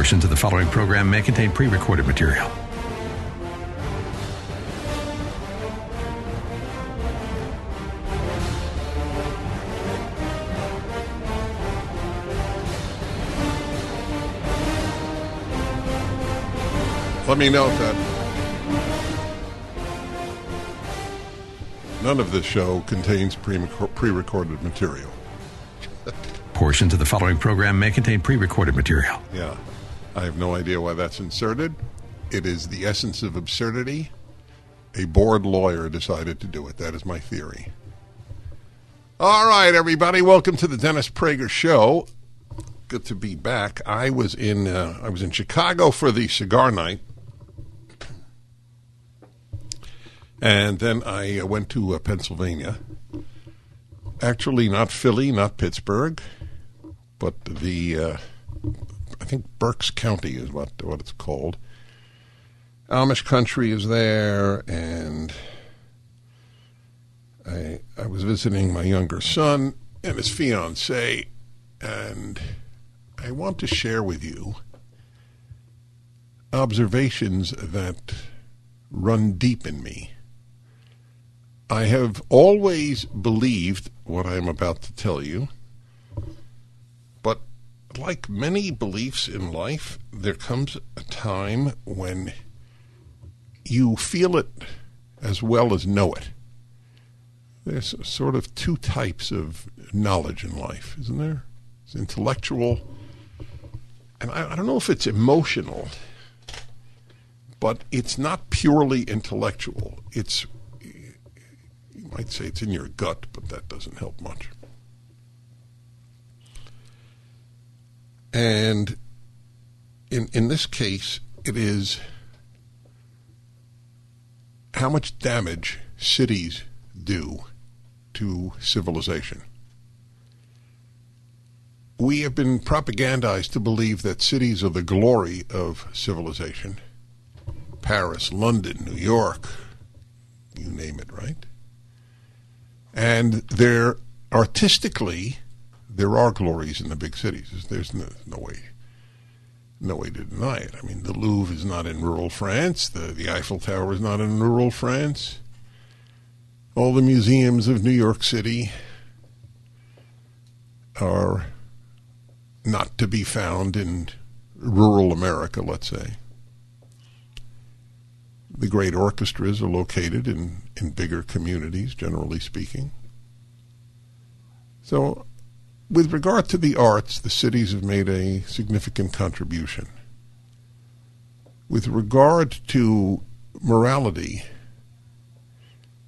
Portions of the following program may contain pre recorded material. Let me note that none of this show contains pre recorded material. Portions of the following program may contain pre recorded material. Yeah. I have no idea why that's inserted. It is the essence of absurdity. A bored lawyer decided to do it. That is my theory. All right, everybody, welcome to the Dennis Prager Show. Good to be back. I was in uh, I was in Chicago for the cigar night, and then I uh, went to uh, Pennsylvania. Actually, not Philly, not Pittsburgh, but the uh, think Berks County is what what it's called. Amish country is there, and I I was visiting my younger son and his fiance, and I want to share with you observations that run deep in me. I have always believed what I am about to tell you, like many beliefs in life, there comes a time when you feel it as well as know it. There's sort of two types of knowledge in life, isn't there? It's intellectual, and I, I don't know if it's emotional, but it's not purely intellectual. It's, you might say it's in your gut, but that doesn't help much. And in in this case, it is how much damage cities do to civilization. We have been propagandized to believe that cities are the glory of civilization. Paris, London, New York, you name it, right? And they're artistically there are glories in the big cities. There's no, no, way, no way to deny it. I mean, the Louvre is not in rural France. The the Eiffel Tower is not in rural France. All the museums of New York City are not to be found in rural America. Let's say the great orchestras are located in in bigger communities, generally speaking. So with regard to the arts, the cities have made a significant contribution. With regard to morality,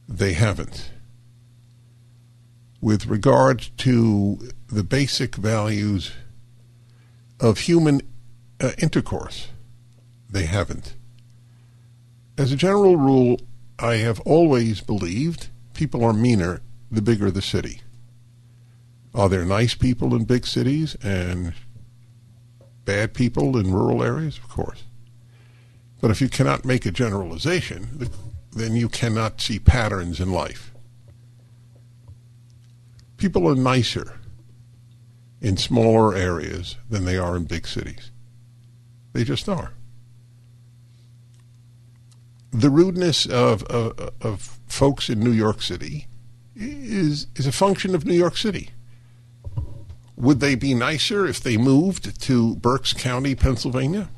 they haven't. With regard to the basic values of human uh, intercourse, they haven't. As a general rule, I have always believed people are meaner the bigger the city. Are there nice people in big cities and bad people in rural areas? Of course. But if you cannot make a generalization, then you cannot see patterns in life. People are nicer in smaller areas than they are in big cities. They just are. The rudeness of, of, of folks in New York City is, is a function of New York City. Would they be nicer if they moved to Berks County, Pennsylvania?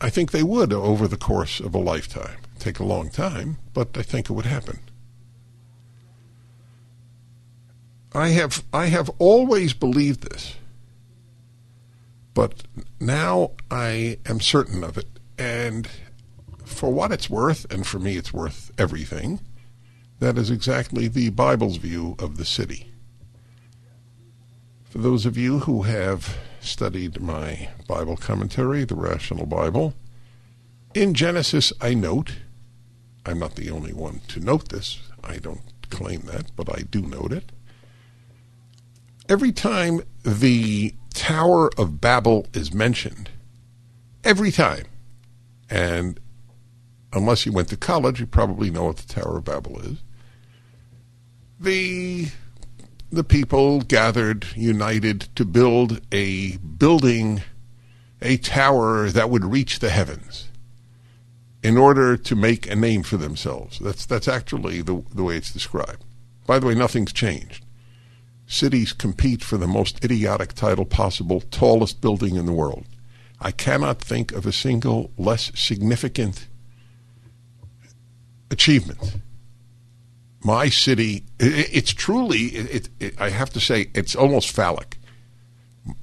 I think they would over the course of a lifetime. Take a long time, but I think it would happen. I have I have always believed this, but now I am certain of it, and for what it's worth, and for me it's worth everything, that is exactly the Bible's view of the city. For those of you who have studied my Bible commentary, the Rational Bible, in Genesis I note, I'm not the only one to note this, I don't claim that, but I do note it. Every time the Tower of Babel is mentioned, every time, and unless you went to college, you probably know what the Tower of Babel is. The the people gathered, united to build a building, a tower that would reach the heavens in order to make a name for themselves. That's that's actually the the way it's described. By the way, nothing's changed. Cities compete for the most idiotic title possible, tallest building in the world. I cannot think of a single less significant achievement. My city, it, it's truly, it, it, I have to say, it's almost phallic.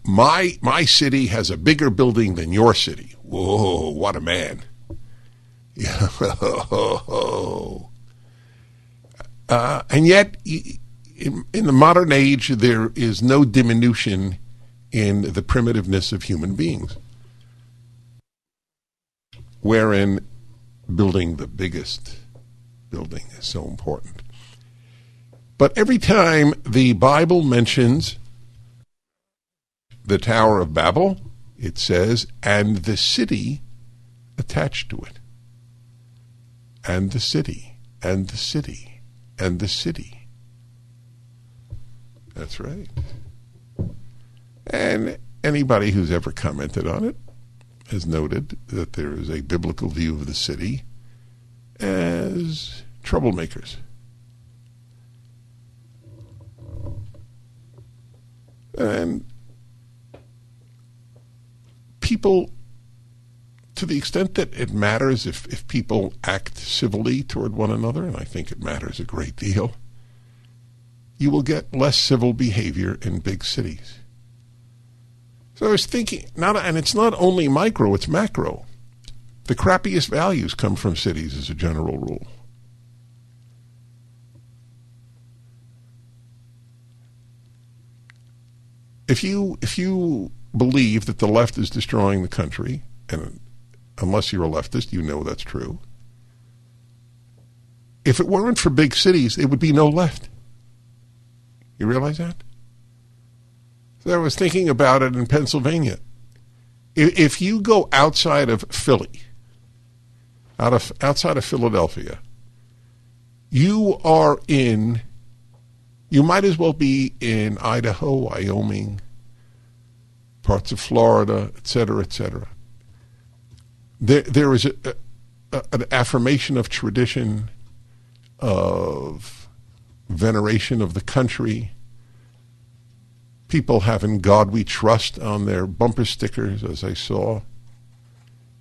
My my city has a bigger building than your city. Whoa, what a man! Yeah. uh, and yet, in, in the modern age, there is no diminution in the primitiveness of human beings, wherein building the biggest building is so important. But every time the Bible mentions the Tower of Babel, it says, and the city attached to it. And the city, and the city, and the city. That's right. And anybody who's ever commented on it has noted that there is a biblical view of the city as troublemakers. And people, to the extent that it matters if, if people act civilly toward one another, and I think it matters a great deal, you will get less civil behavior in big cities. So I was thinking, not, and it's not only micro, it's macro. The crappiest values come from cities as a general rule. If you if you believe that the left is destroying the country, and unless you're a leftist, you know that's true. If it weren't for big cities, there would be no left. You realize that? So I was thinking about it in Pennsylvania. If you go outside of Philly, out of outside of Philadelphia, you are in. You might as well be in Idaho, Wyoming, parts of Florida, etc., etc. There, there is a, a, an affirmation of tradition, of veneration of the country. People having God we trust on their bumper stickers, as I saw.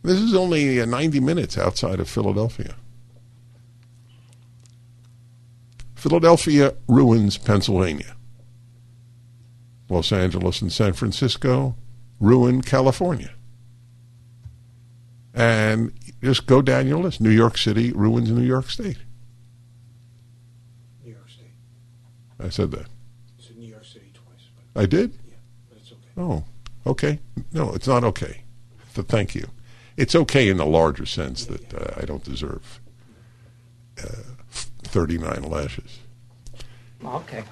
This is only uh, 90 minutes outside of Philadelphia. Philadelphia ruins Pennsylvania. Los Angeles and San Francisco ruin California. And just go down your list. New York City ruins New York State. New York State. I said that. You said New York City twice. I did? yeah, but it's okay. Oh, okay. No, it's not okay. So thank you. It's okay in the larger sense that uh, I don't deserve uh, 39 lashes. Okay.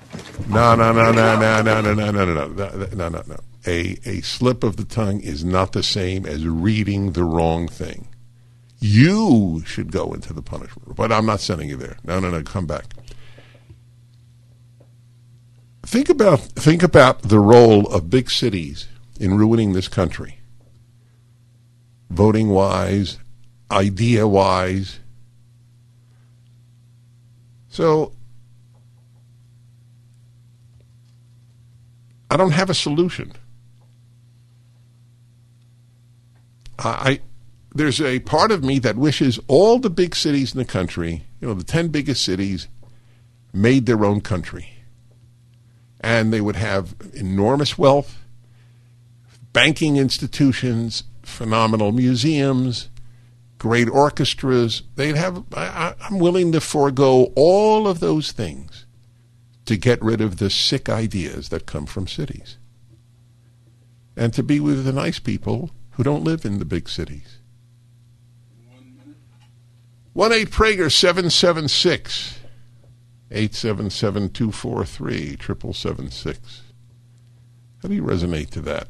No, no, no, no, no, no, no, no, no, no, no, no, no, no. A, a slip of the tongue is not the same as reading the wrong thing. You should go into the punishment but I'm not sending you there. No, no, no, come back. Think about think about the role of big cities in ruining this country. Voting wise, idea wise. So I don't have a solution. I, there's a part of me that wishes all the big cities in the country, you know, the 10 biggest cities made their own country. And they would have enormous wealth, banking institutions, phenomenal museums, great orchestras. They'd have, I, I'm willing to forego all of those things to get rid of the sick ideas that come from cities. and to be with the nice people who don't live in the big cities. One eight Prager seven seven six eight seven seven two four three triple seven six. How do you resonate to that?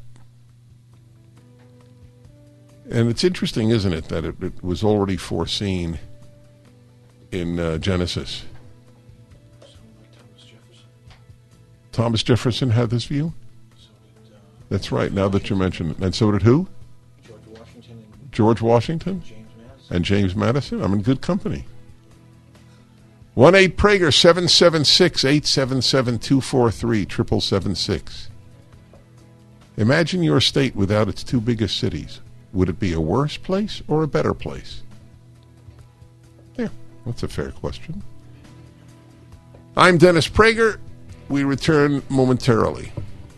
And it's interesting, isn't it, that it, it was already foreseen in uh, Genesis. Thomas Jefferson. Had this view. That's right. Now that you mention it, and so did who? George Washington and George Washington James Madison. and James Madison. I'm in good company. One eight Prager seven seven six eight seven seven two four three triple seven six. Imagine your state without its two biggest cities. Would it be a worse place or a better place? Yeah, that's a fair question. I'm Dennis Prager. We return momentarily.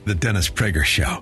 The Dennis Prager Show.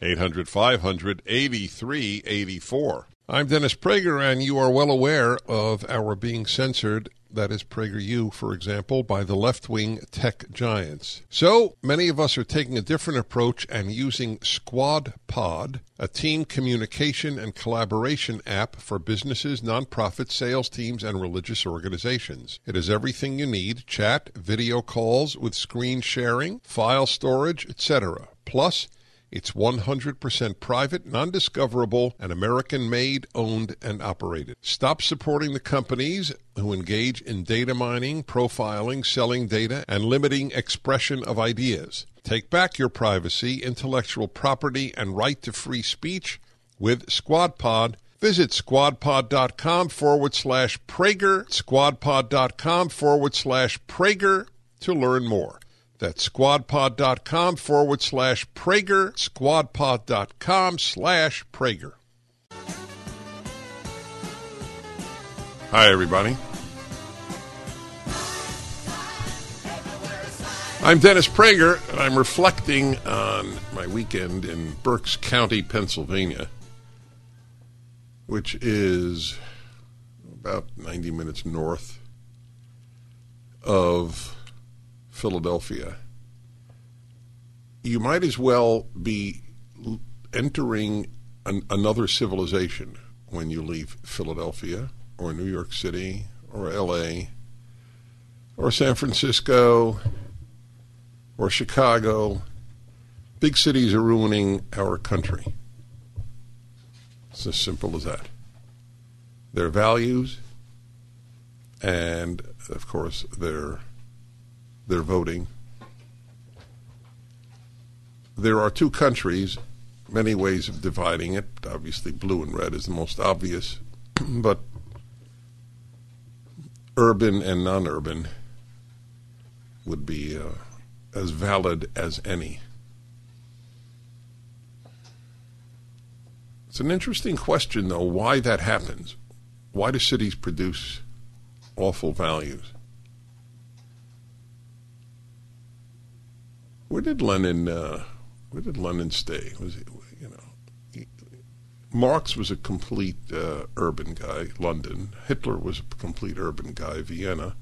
800 500 8384. I'm Dennis Prager, and you are well aware of our being censored. That is PragerU, for example, by the left wing tech giants. So many of us are taking a different approach and using Squad Pod, a team communication and collaboration app for businesses, nonprofits, sales teams, and religious organizations. It has everything you need chat, video calls with screen sharing, file storage, etc. Plus, it's 100% private, non discoverable, and American made, owned, and operated. Stop supporting the companies who engage in data mining, profiling, selling data, and limiting expression of ideas. Take back your privacy, intellectual property, and right to free speech with SquadPod. Visit squadpod.com forward slash Prager, squadpod.com forward slash Prager to learn more. That's squadpod.com forward slash Prager, squadpod.com slash Prager. Hi, everybody. I'm Dennis Prager, and I'm reflecting on my weekend in Berks County, Pennsylvania, which is about 90 minutes north of Philadelphia. You might as well be entering an, another civilization when you leave Philadelphia or New York City or LA or San Francisco or Chicago. Big cities are ruining our country. It's as simple as that. Their values and, of course, their their voting. There are two countries, many ways of dividing it. Obviously, blue and red is the most obvious, but urban and non urban would be uh, as valid as any. It's an interesting question, though, why that happens. Why do cities produce awful values? Where did Lenin? Uh, where did Lenin stay? Was he, you know, he, Marx was a complete uh, urban guy. London. Hitler was a complete urban guy. Vienna.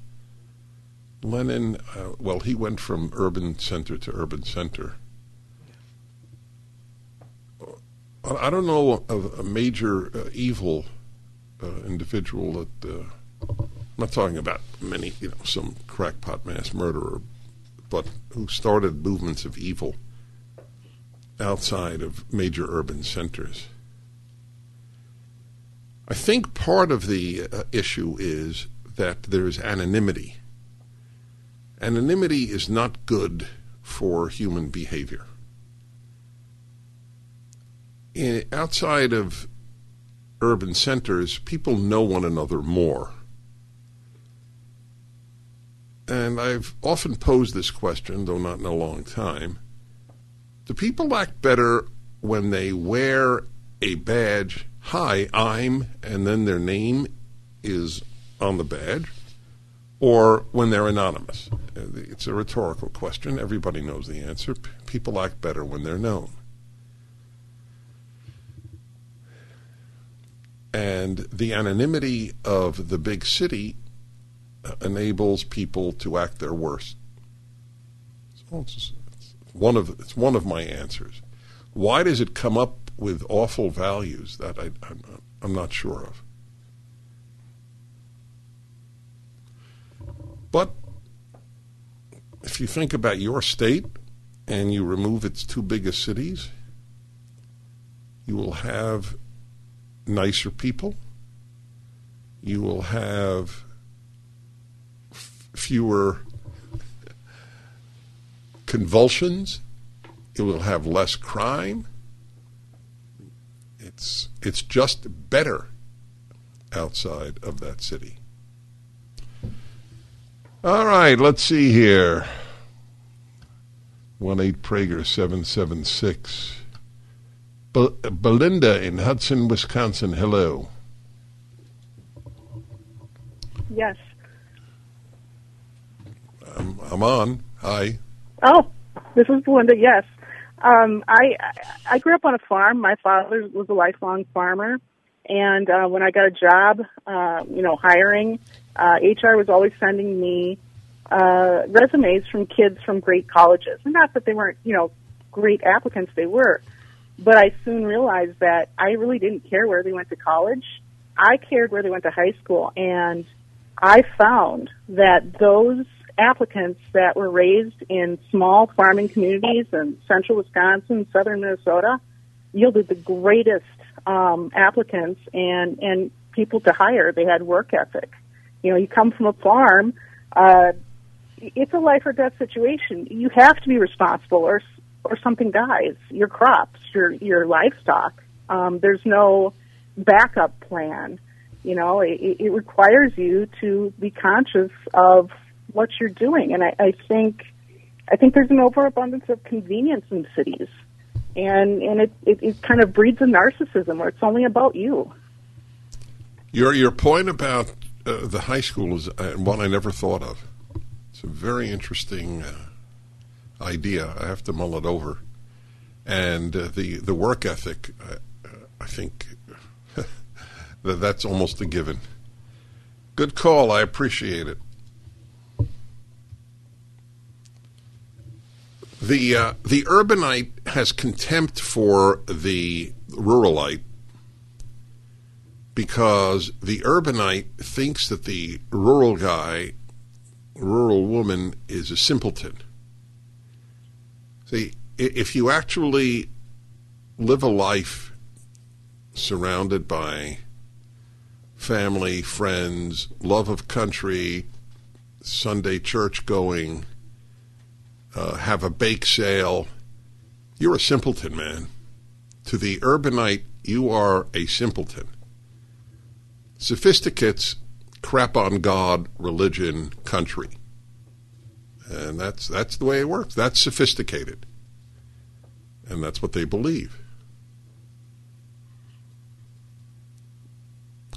Lenin, uh, well, he went from urban center to urban center. I don't know of a major uh, evil uh, individual that. Uh, I'm not talking about many, you know, some crackpot mass murderer, but who started movements of evil outside of major urban centers. I think part of the uh, issue is that there's anonymity. Anonymity is not good for human behavior. In, outside of urban centers, people know one another more. And I've often posed this question, though not in a long time. Do people act better when they wear a badge, hi, I'm, and then their name is on the badge, or when they're anonymous? It's a rhetorical question. Everybody knows the answer. People act better when they're known. And the anonymity of the big city enables people to act their worst. So it's, it's one of it's one of my answers. Why does it come up with awful values that I, I'm, I'm not sure of? But if you think about your state and you remove its two biggest cities, you will have nicer people. You will have fewer convulsions. It will have less crime. It's it's just better outside of that city. All right, let's see here. One eight Prager seven seven six. Be- Belinda in Hudson, Wisconsin. Hello. Yes. I'm, I'm on. Hi. Oh, this is Belinda. Yes. Um, I I grew up on a farm. My father was a lifelong farmer, and uh, when I got a job, uh, you know, hiring, uh, HR was always sending me uh, resumes from kids from great colleges. And not that they weren't, you know, great applicants. They were, but I soon realized that I really didn't care where they went to college. I cared where they went to high school, and I found that those applicants that were raised in small farming communities in central Wisconsin, southern Minnesota, yielded the greatest um, applicants and and people to hire. They had work ethic. You know, you come from a farm. Uh, it's a life or death situation. You have to be responsible, or or something dies. Your crops, your your livestock. Um, there's no backup plan. You know, it, it requires you to be conscious of what you're doing. And I, I think I think there's an overabundance of convenience in cities, and and it, it, it kind of breeds a narcissism where it's only about you. Your your point about uh, the high school is uh, one I never thought of. It's a very interesting uh, idea. I have to mull it over. And uh, the the work ethic, I, I think that that's almost a given. Good call. I appreciate it. The uh, the urbanite has contempt for the ruralite because the urbanite thinks that the rural guy, rural woman, is a simpleton. See, if you actually live a life surrounded by family, friends, love of country, Sunday church going, uh, have a bake sale, you're a simpleton, man. To the urbanite, you are a simpleton. Sophisticates crap on God, religion, country. And that's that's the way it works. That's sophisticated. And that's what they believe.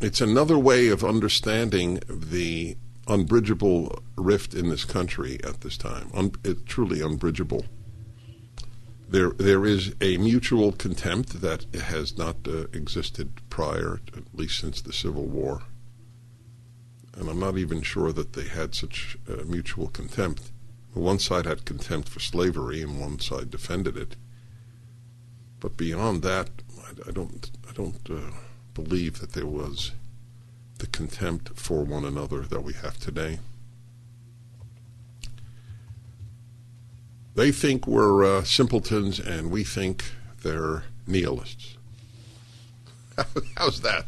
It's another way of understanding the unbridgeable rift in this country at this time. Un- truly unbridgeable. There, there is a mutual contempt that has not uh, existed prior, at least since the Civil War. And I'm not even sure that they had such uh, mutual contempt. One side had contempt for slavery, and one side defended it. But beyond that, I, I don't, I don't uh, believe that there was the contempt for one another that we have today. They think we're uh, simpletons, and we think they're nihilists. How's that?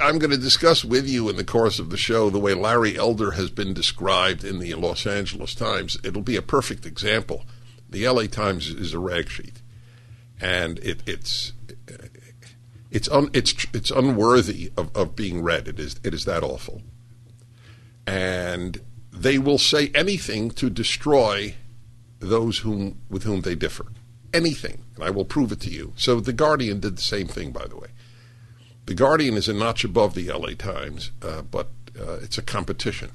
I'm going to discuss with you in the course of the show the way Larry Elder has been described in the Los Angeles Times. It'll be a perfect example. The LA Times is a rag sheet, and it, it's it's un, it's it's unworthy of, of being read. It is it is that awful, and they will say anything to destroy those whom with whom they differ. Anything, and I will prove it to you. So the Guardian did the same thing, by the way. The Guardian is a notch above the LA Times, uh, but uh, it's a competition.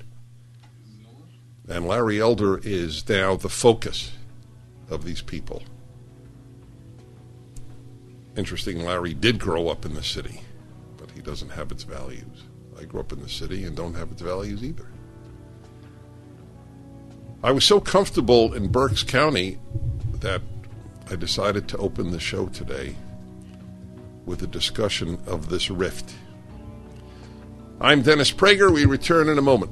And Larry Elder is now the focus of these people. Interesting, Larry did grow up in the city, but he doesn't have its values. I grew up in the city and don't have its values either. I was so comfortable in Berks County that I decided to open the show today with a discussion of this rift. I'm Dennis Prager. We return in a moment.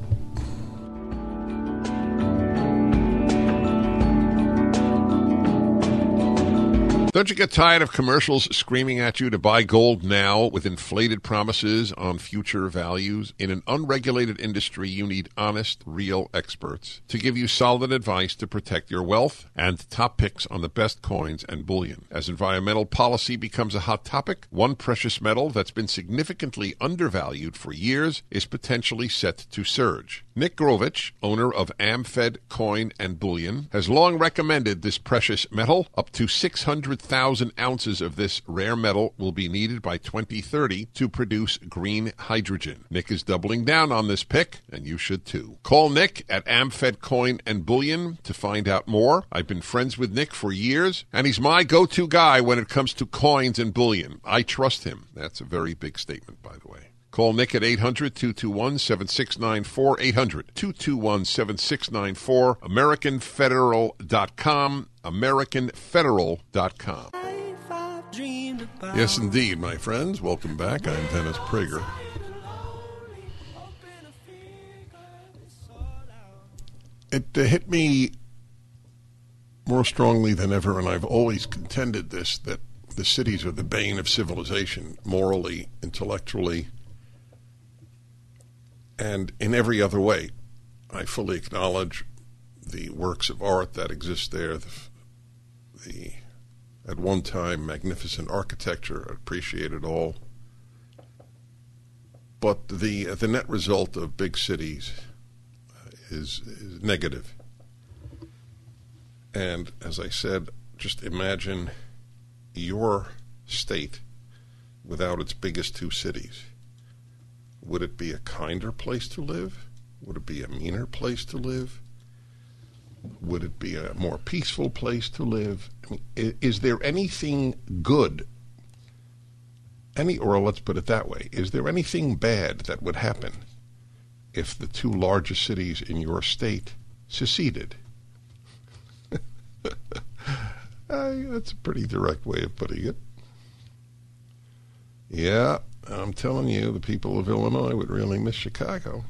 Don't you get tired of commercials screaming at you to buy gold now with inflated promises on future values? In an unregulated industry, you need honest, real experts to give you solid advice to protect your wealth and top picks on the best coins and bullion. As environmental policy becomes a hot topic, one precious metal that's been significantly undervalued for years is potentially set to surge. Nick Grovich, owner of AmFed Coin and Bullion, has long recommended this precious metal. Up to 600,000 ounces of this rare metal will be needed by 2030 to produce green hydrogen. Nick is doubling down on this pick, and you should too. Call Nick at AmFed Coin and Bullion to find out more. I've been friends with Nick for years, and he's my go to guy when it comes to coins and bullion. I trust him. That's a very big statement, by the way. Call Nick at 800 221 7694. 800 221 7694. AmericanFederal.com. AmericanFederal.com. Yes, indeed, my friends. Welcome back. I'm Dennis Prager. It uh, hit me more strongly than ever, and I've always contended this that the cities are the bane of civilization, morally, intellectually, and in every other way. I fully acknowledge the works of art that exist there, the, the at one time magnificent architecture. I appreciate it all. But the the net result of big cities uh, is, is negative. And as I said, just imagine your state without its biggest two cities. Would it be a kinder place to live? Would it be a meaner place to live? Would it be a more peaceful place to live? I mean, is there anything good? Any, or let's put it that way: Is there anything bad that would happen if the two largest cities in your state seceded? That's a pretty direct way of putting it. Yeah, I'm telling you, the people of Illinois would really miss Chicago.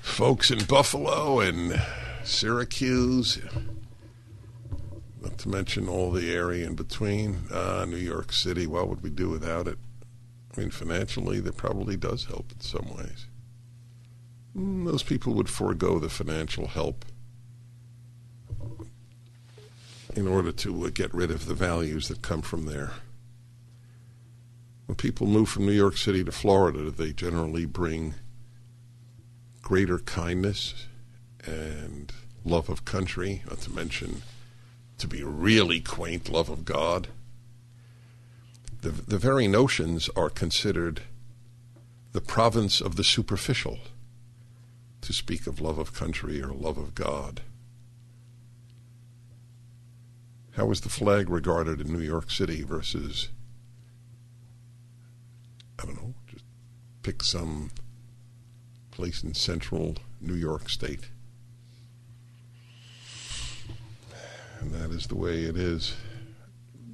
Folks in Buffalo and Syracuse, not to mention all the area in between, uh, New York City, what would we do without it? I mean, financially, that probably does help in some ways. Those people would forego the financial help in order to uh, get rid of the values that come from there. When people move from New York City to Florida, they generally bring greater kindness and love of country, not to mention, to be really quaint, love of God. The, the very notions are considered the province of the superficial, to speak of love of country or love of God. How is the flag regarded in New York City versus, I don't know, just pick some place in central New York State? And that is the way it is.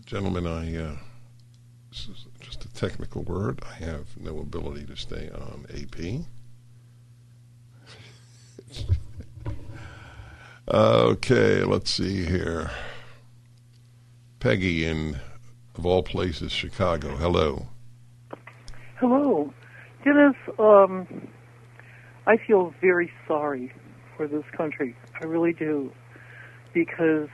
Gentlemen, I, uh, this is just a technical word. I have no ability to stay on AP. okay, let's see here. Peggy in, of all places, Chicago. Hello. Hello, Dennis. Um, I feel very sorry for this country. I really do, because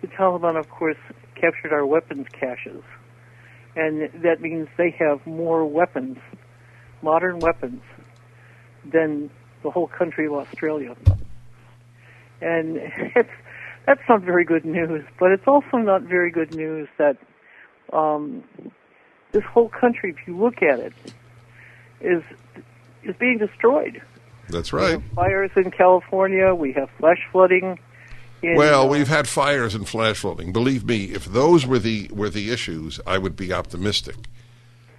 the Taliban, of course, captured our weapons caches, and that means they have more weapons, modern weapons, than the whole country of Australia. And it's that's not very good news. But it's also not very good news that um, this whole country, if you look at it, is is being destroyed. That's right. Fires in California. We have flash flooding. In, Well, uh, we've had fires and flash flooding. Believe me, if those were the were the issues, I would be optimistic.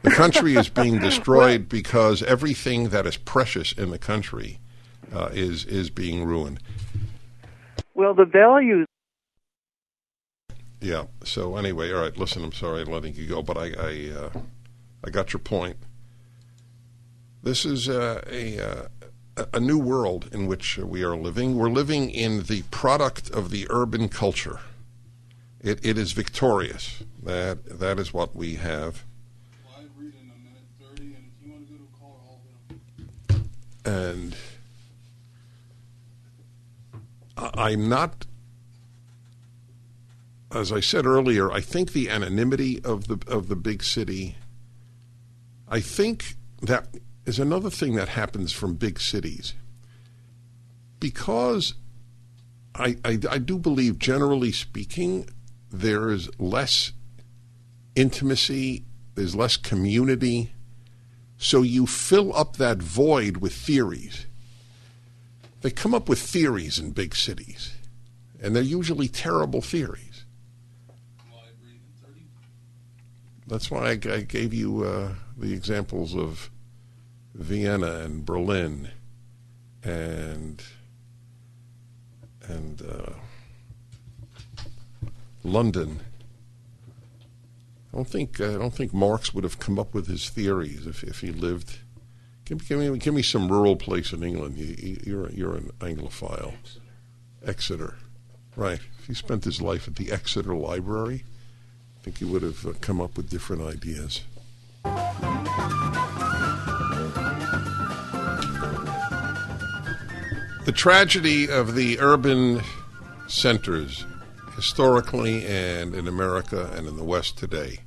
The country is being destroyed because everything that is precious in the country uh, is is being ruined. well, the values. Yeah. So anyway, all right. Listen, I'm sorry I'm letting you go, but I I, uh, I got your point. This is uh, a uh, a- new world in which we are living. We're living in the product of the urban culture. It it is victorious. That that is what we have. And I'm not as I said earlier, I think the anonymity of the of the big city. I think that is another thing that happens from big cities. Because I, I, I do believe, generally speaking, there is less intimacy, there's less community. So you fill up that void with theories. They come up with theories in big cities, and they're usually terrible theories. That's why I, I gave you uh, the examples of Vienna and Berlin and and uh, London. I don't think I don't think Marx would have come up with his theories if, if he lived. Give, give me give me some rural place in England. You, you- you're you're an Anglophile. Exeter, right? If he spent his life at the Exeter Library, I think he would have uh, come up with different ideas. The tragedy of the urban centers, historically and in America and in the West today,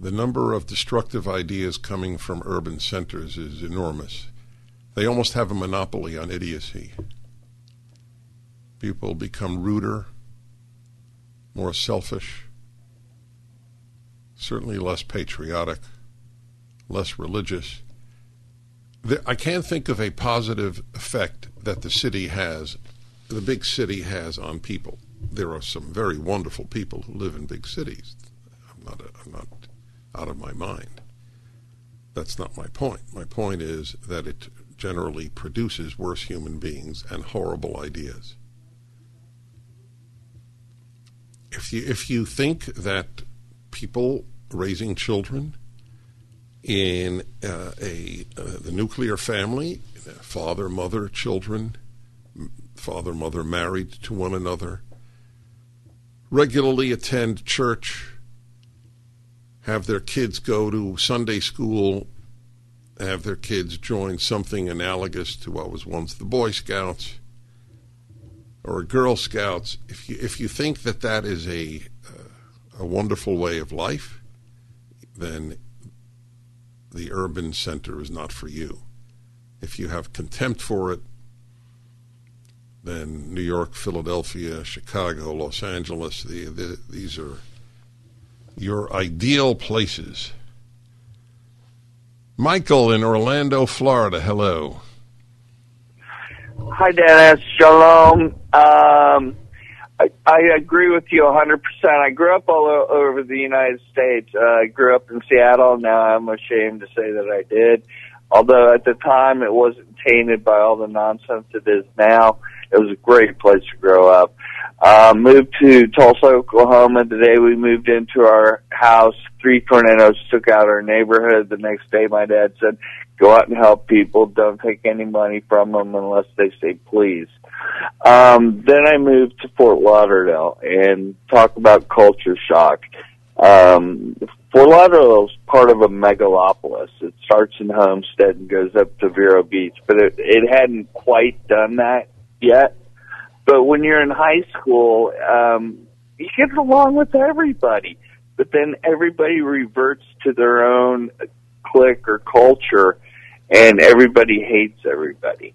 the number of destructive ideas coming from urban centers is enormous. They almost have a monopoly on idiocy. People become ruder, more selfish, certainly less patriotic, less religious. I can't think of a positive effect that the city has, the big city has on people. There are some very wonderful people who live in big cities. I'm not, I'm not out of my mind. That's not my point. My point is that it generally produces worse human beings and horrible ideas. If you if you think that people raising children in uh, a uh, the nuclear family, father, mother, children, father, mother married to one another, regularly attend church, have their kids go to Sunday school, have their kids join something analogous to what was once the Boy Scouts or Girl Scouts. If you if you think that that is a uh, a wonderful way of life, then the urban center is not for you. If you have contempt for it, then New York, Philadelphia, Chicago, Los Angeles, the, the, these are your ideal places. Michael in Orlando, Florida. Hello. Hi, Dennis. Shalom. Um, I, I agree with you 100%. I grew up all over the United States. Uh, I grew up in Seattle. Now I'm ashamed to say that I did. Although at the time it wasn't tainted by all the nonsense it is now. It was a great place to grow up. Uh, moved to Tulsa, Oklahoma. The day we moved into our house, three tornadoes took out our neighborhood. The next day my dad said, go out and help people. Don't take any money from them unless they say please. Um, then I moved to Fort Lauderdale and talk about culture shock. Um, Fort Lauderdale is part of a megalopolis. It starts in Homestead and goes up to Vero Beach, but it, it hadn't quite done that yet. But when you're in high school, um, you get along with everybody, but then everybody reverts to their own clique or culture, and everybody hates everybody.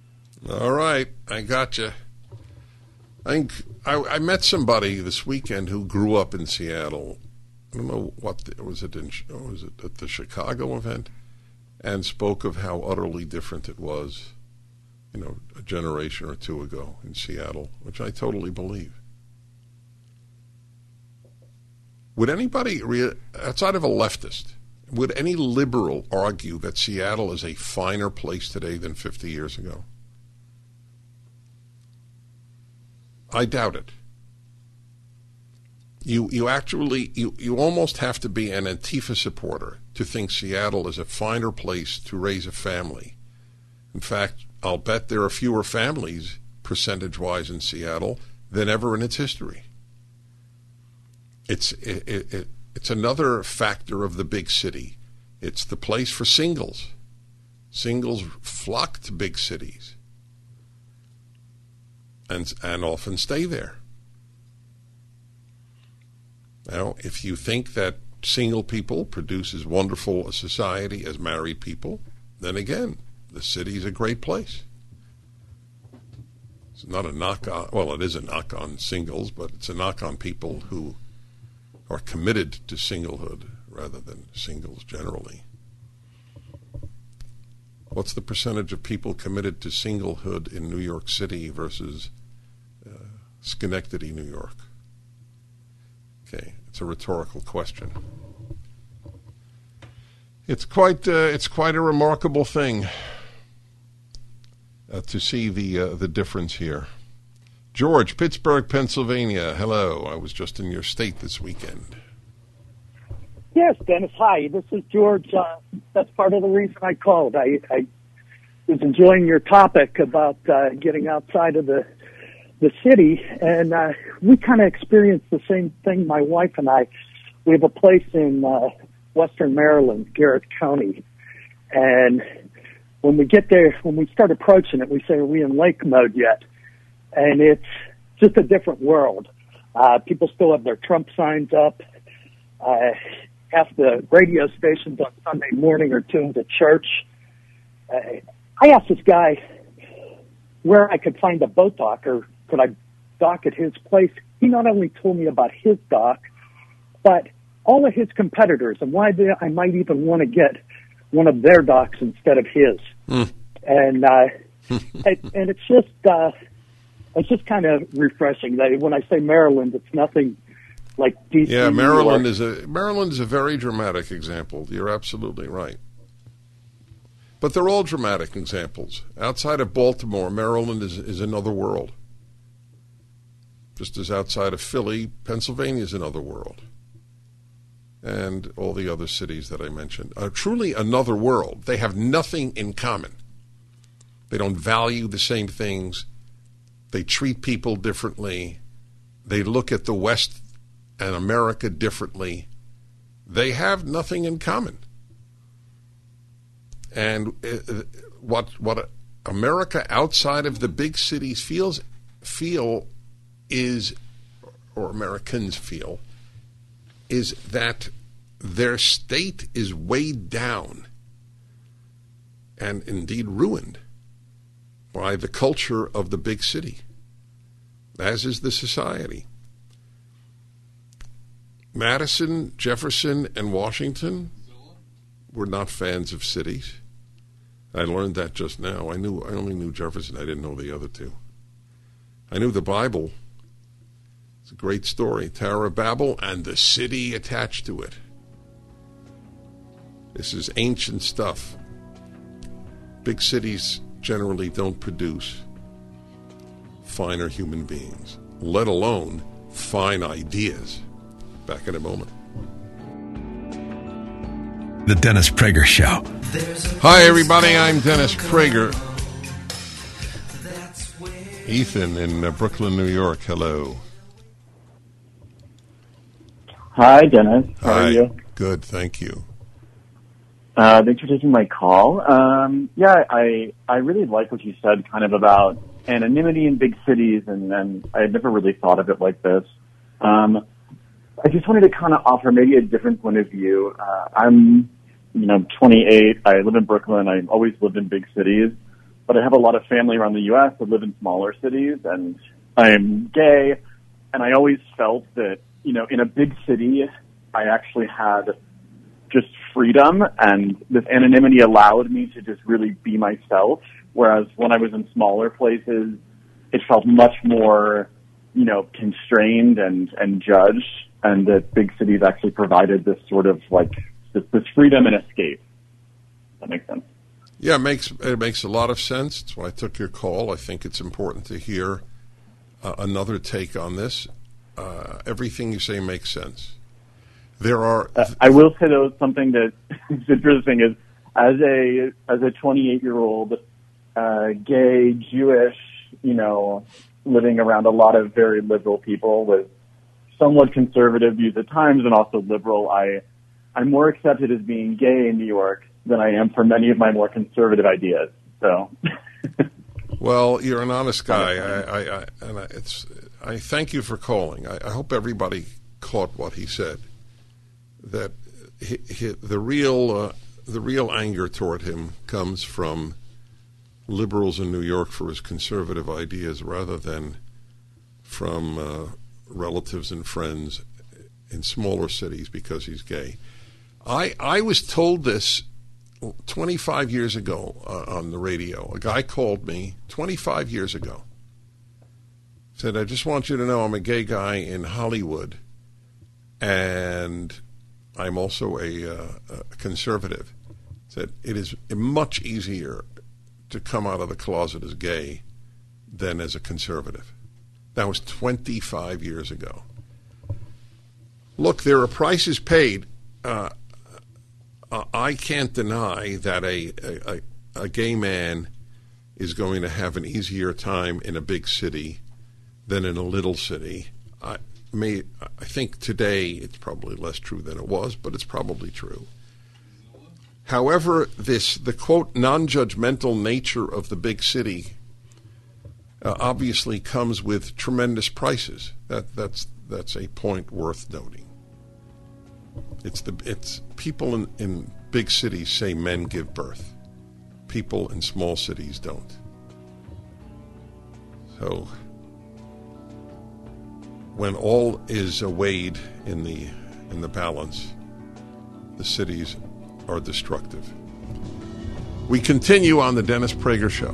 All right, I got you. I think I, I met somebody this weekend who grew up in Seattle. I don't know what the, was it in oh, was it at the Chicago event, and spoke of how utterly different it was, you know, a generation or two ago in Seattle, which I totally believe. Would anybody outside of a leftist, would any liberal argue that Seattle is a finer place today than 50 years ago? I doubt it. You you actually you, you almost have to be an Antifa supporter to think Seattle is a finer place to raise a family. In fact, I'll bet there are fewer families percentage wise in Seattle than ever in its history. It's it, it, it, it's another factor of the big city. It's the place for singles. Singles flock to big cities and and often stay there. Now, if you think that single people produce as wonderful a society as married people, then again, the city is a great place. It's not a knock on, well, it is a knock on singles, but it's a knock on people who are committed to singlehood rather than singles generally. What's the percentage of people committed to singlehood in New York City versus Schenectady, New York? Okay, it's a rhetorical question. It's quite uh, it's quite a remarkable thing uh, to see the uh, the difference here. George, Pittsburgh, Pennsylvania. Hello, I was just in your state this weekend. Yes, Dennis. Hi, this is George. Uh, that's part of the reason I called. I, I was enjoying your topic about uh, getting outside of the the city, and uh, we kind of experienced the same thing. My wife and I, we have a place in uh, Western Maryland, Garrett County, and when we get there, when we start approaching it, we say, "Are we in lake mode yet?" And it's just a different world. Uh, people still have their Trump signs up. Uh, half the radio stations on Sunday morning are tuned to church. Uh, I asked this guy where I could find a boat dock or could I dock at his place. He not only told me about his dock, but all of his competitors and why they, I might even want to get one of their docks instead of his. Mm. And uh, it, and it's just uh, it's just kind of refreshing. That when I say Maryland, it's nothing like DC. Yeah, Maryland is a Maryland is a very dramatic example. You're absolutely right. But they're all dramatic examples. Outside of Baltimore, Maryland is, is another world. Just as outside of Philly, Pennsylvania is another world. And all the other cities that I mentioned are truly another world. They have nothing in common. They don't value the same things. They treat people differently. They look at the West and America differently. They have nothing in common. And uh, what what America outside of the big cities feels feel is, or Americans feel, is that their state is weighed down and indeed ruined by the culture of the big city, as is the society. Madison, Jefferson, and Washington were not fans of cities. I learned that just now. I knew I only knew Jefferson. I didn't know the other two. I knew the Bible. A great story. Tower of Babel and the city attached to it. This is ancient stuff. Big cities generally don't produce finer human beings, let alone fine ideas. Back in a moment. The Dennis Prager Show. Hi, everybody. I'm Dennis Prager. Ethan in uh, Brooklyn, New York. Hello. Hi, Dennis. How Hi. are you? Good, thank you. Uh, thanks for taking my call. Um, yeah, I I really like what you said, kind of about anonymity in big cities, and, and I had never really thought of it like this. Um, I just wanted to kind of offer maybe a different point of view. Uh, I'm, you know, 28. I live in Brooklyn. I've always lived in big cities, but I have a lot of family around the U.S. that live in smaller cities, and I'm gay, and I always felt that, you know, in a big city, I actually had just freedom and this anonymity allowed me to just really be myself. Whereas when I was in smaller places, it felt much more, you know, constrained and, and judged and that big cities actually provided this sort of like this, this freedom and escape. That makes sense. Yeah, it makes it makes a lot of sense. That's why I took your call. I think it's important to hear uh, another take on this. Uh, everything you say makes sense. There are Uh, I will say though something that is interesting is as a as a 28 year old uh, gay Jewish, you know, living around a lot of very liberal people with somewhat conservative views at times and also liberal. I I'm more accepted as being gay in New York than I am for many of my more conservative ideas. So Well, you're an honest guy. I, I, I and I, it's. I thank you for calling. I, I hope everybody caught what he said. That he, he, the real uh, the real anger toward him comes from liberals in New York for his conservative ideas, rather than from uh, relatives and friends in smaller cities because he's gay. I I was told this 25 years ago uh, on the radio. A guy called me 25 years ago. Said, I just want you to know I'm a gay guy in Hollywood and I'm also a, uh, a conservative. Said, it is much easier to come out of the closet as gay than as a conservative. That was 25 years ago. Look, there are prices paid. Uh, uh, I can't deny that a, a, a gay man is going to have an easier time in a big city than in a little city. I may I think today it's probably less true than it was, but it's probably true. However, this the quote non-judgmental nature of the big city uh, obviously comes with tremendous prices. That that's that's a point worth noting. It's the it's people in, in big cities say men give birth. People in small cities don't. So when all is weighed in the in the balance, the cities are destructive. We continue on the Dennis Prager Show.